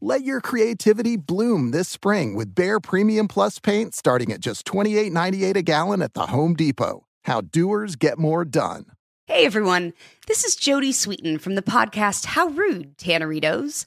Let your creativity bloom this spring with Behr Premium Plus paint starting at just $28.98 a gallon at the Home Depot. How doers get more done. Hey everyone, this is Jodie Sweetin from the podcast How Rude, Tanneritos.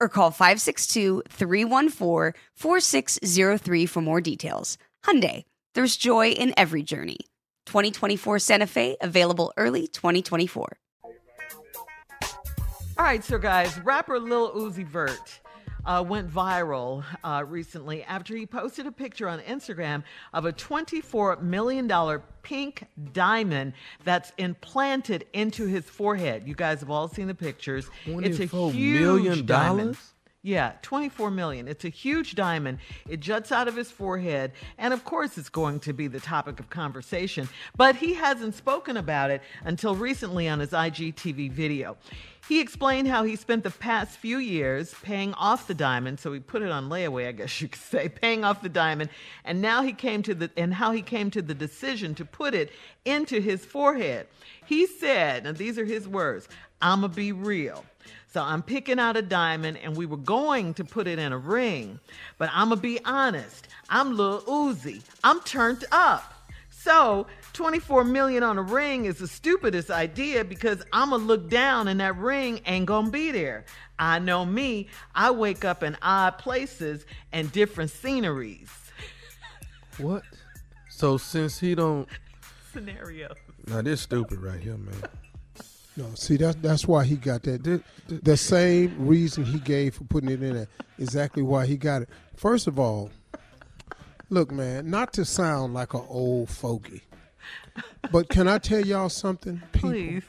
or call 562-314-4603 for more details. Hyundai, there's joy in every journey. 2024 Santa Fe, available early 2024. All right, so guys, rapper Lil Uzi Vert uh, went viral uh, recently after he posted a picture on Instagram of a $24 million pink diamond that's implanted into his forehead. You guys have all seen the pictures. It's a $24 huge million diamond. Yeah, 24 million. It's a huge diamond. It juts out of his forehead. And of course, it's going to be the topic of conversation. But he hasn't spoken about it until recently on his IGTV video. He explained how he spent the past few years paying off the diamond, so he put it on layaway, I guess you could say, paying off the diamond, and now he came to the and how he came to the decision to put it into his forehead. He said, and these are his words, "I'ma be real." So I'm picking out a diamond, and we were going to put it in a ring, but I'm gonna be honest. I'm Lil Uzi. I'm turned up. So 24 million on a ring is the stupidest idea because I'ma look down and that ring ain't gonna be there. I know me. I wake up in odd places and different sceneries. What? So since he don't, Scenario. now this stupid right here, man. No, see that's that's why he got that. The same reason he gave for putting it in there. Exactly why he got it. First of all, look, man, not to sound like an old fogey, but can I tell y'all something, people? Please.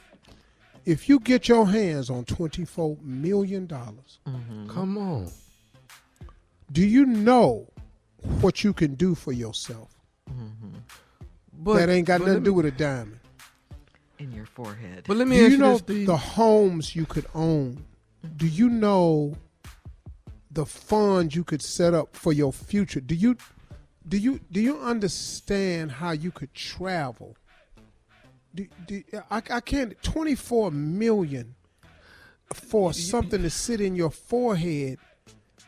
If you get your hands on twenty-four million dollars, mm-hmm. Come on. do you know what you can do for yourself? Mm-hmm. But that ain't got but nothing to do with a diamond. In your forehead. But let me do ask you you know this, the homes you could own? Do you know the funds you could set up for your future? Do you do you do you understand how you could travel? Do, do, I, I can't. Twenty four million for something to sit in your forehead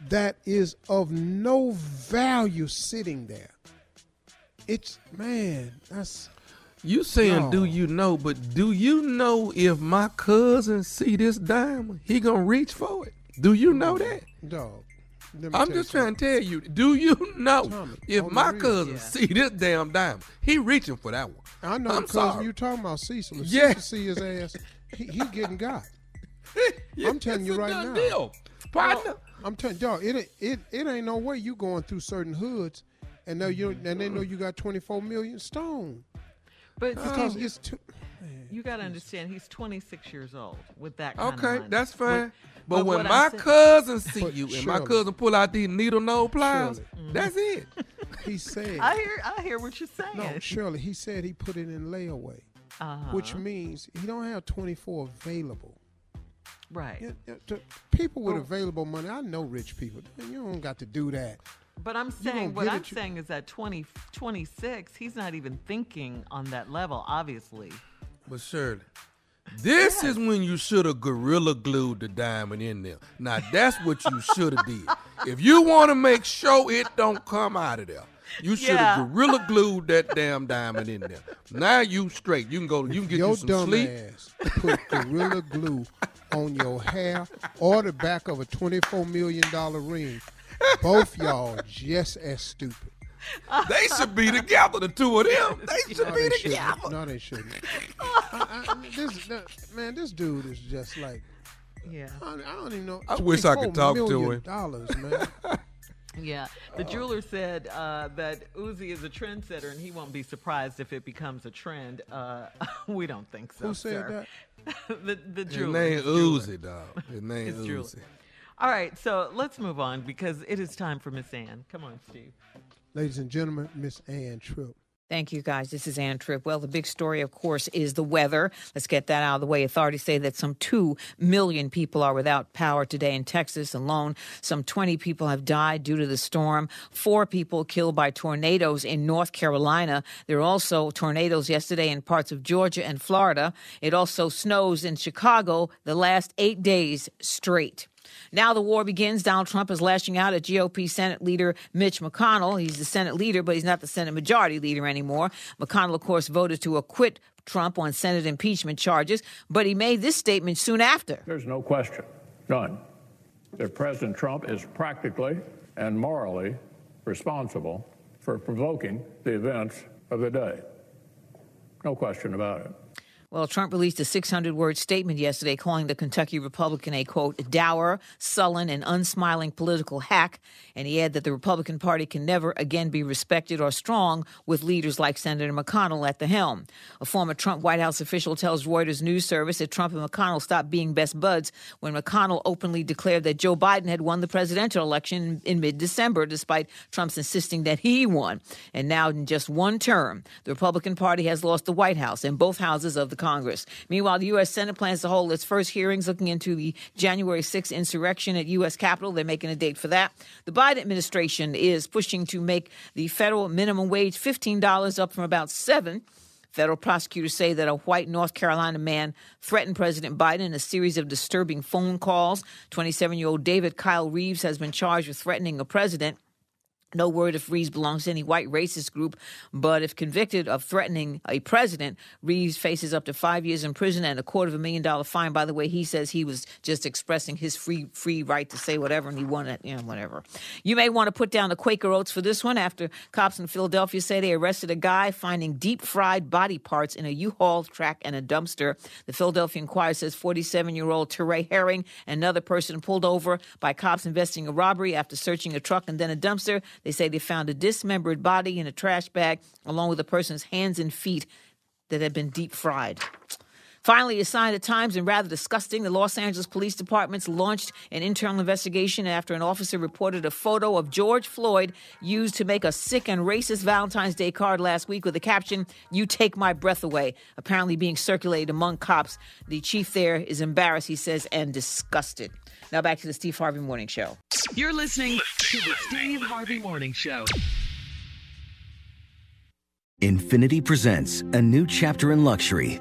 that is of no value sitting there. it's man, that's You saying No. do you know, but do you know if my cousin see this diamond, he gonna reach for it? Do you know that? dog. I'm just trying to tell you. Do you know Tommy, if my cousin Yeah. see this damn diamond, he reaching for that one? I know I'm sorry. you talking about Cecil. If Yeah. Cecil see his ass, he, he getting got. Yeah, I'm telling you right now. deal. partner. I'm telling you, dog, it, ain't- it it ain't no way you going through certain hoods and know you and they know you got 24 million stone But because Steve, it's too. you got to understand, he's 26 years old with that kind of Okay, money. that's fine. What- but, when what my I'm saying- cousin see But you and my Shirley- cousin pull out these needle nose pliers, that's it. He said, I hear, I hear what you're saying. no, Shirley. He said he put it in layaway, uh-huh. which means he don't have 24 available. right. Yeah, yeah, the people with available money, I know rich people. You don't got to do that. But I'm saying what I'm it, saying is that 20, 26, he's not even thinking on that level. Obviously, But Shirley, this is when you should have gorilla glued the diamond in there. Now that's what you should have did. If you want to make sure it don't come out of there, you should have Yeah. gorilla glued that damn diamond in there. Now you straight. You can go. You can get Your you some dumb sleep. ass put gorilla glue on your hair or the back of a 24 million dollar ring. Both y'all just as stupid. They should be together. The two of them. They should No, be they together. shouldn't. No, they shouldn't. I, I, this, man, this dude is just like yeah, I don't, I don't even know. I wish I could talk to him. Dollars, man. yeah. The jeweler said uh, that Uzi is a trendsetter, and he won't be surprised if it becomes a trend. Uh, we don't think so. Who said sir. the the jeweler. name his jeweler. Uzi, dog. His name His jeweler. Uzi. All right, so let's move on because it is time for Miss Ann. Come on, Steve. Ladies and gentlemen, Miss Ann Tripp. Thank you, guys. This is Ann Tripp. Well, the big story, of course, is the weather. Let's get that out of the way. Authorities say that some 2 million people are without power today in Texas alone. Some 20 people have died due to the storm. Four people killed by tornadoes in North Carolina. There are also tornadoes yesterday in parts of Georgia and Florida. It also snows in Chicago the last eight days straight. Now the war begins. Donald Trump is lashing out at GOP Senate leader Mitch McConnell. He's the Senate leader, but he's not the Senate majority leader anymore. McConnell, of course, voted to acquit Trump on Senate impeachment charges, but he made this statement soon after. There's no question, none, that President Trump is practically and morally responsible for provoking the events of the day. No question about it. Well, Trump released a 600 word statement yesterday calling the Kentucky Republican a, quote, dour, sullen, and unsmiling political hack. And he added that the Republican Party can never again be respected or strong with leaders like Senator McConnell at the helm. A former Trump White House official tells Reuters news service that Trump and McConnell stopped being best buds when McConnell openly declared that Joe Biden had won the presidential election in mid December, despite Trump's insisting that he won. And now, in just one term, the Republican Party has lost the White House and both houses of the Congress. Meanwhile, the U.S. Senate plans to hold its first hearings looking into the January 6th insurrection at U.S. Capitol. They're making a date for that. The Biden administration is pushing to make the federal minimum wage $15 up from about 7 Federal prosecutors say that a white North Carolina man threatened President Biden in a series of disturbing phone calls. 27 year old David Kyle Reeves has been charged with threatening a president. No word if Reeves belongs to any white racist group, but if convicted of threatening a president, Reeves faces up to five years in prison and a quarter of a million dollar fine. By the way, he says he was just expressing his free free right to say whatever, and he wanted, you know, whatever. You may want to put down the Quaker oats for this one. After cops in Philadelphia say they arrested a guy finding deep fried body parts in a U-Haul track and a dumpster. The Philadelphia Inquirer says 47 year old Teray Herring, another person pulled over by cops investigating a robbery after searching a truck and then a dumpster. They say they found a dismembered body in a trash bag along with a person's hands and feet that had been deep fried. Finally, a sign of times and rather disgusting, the Los Angeles Police Department's launched an internal investigation after an officer reported a photo of George Floyd used to make a sick and racist Valentine's Day card last week with the caption, You take my breath away, apparently being circulated among cops. The chief there is embarrassed, he says, and disgusted. Now back to the Steve Harvey Morning Show. You're listening to the Steve Harvey Morning Show. Infiniti presents a new chapter in luxury,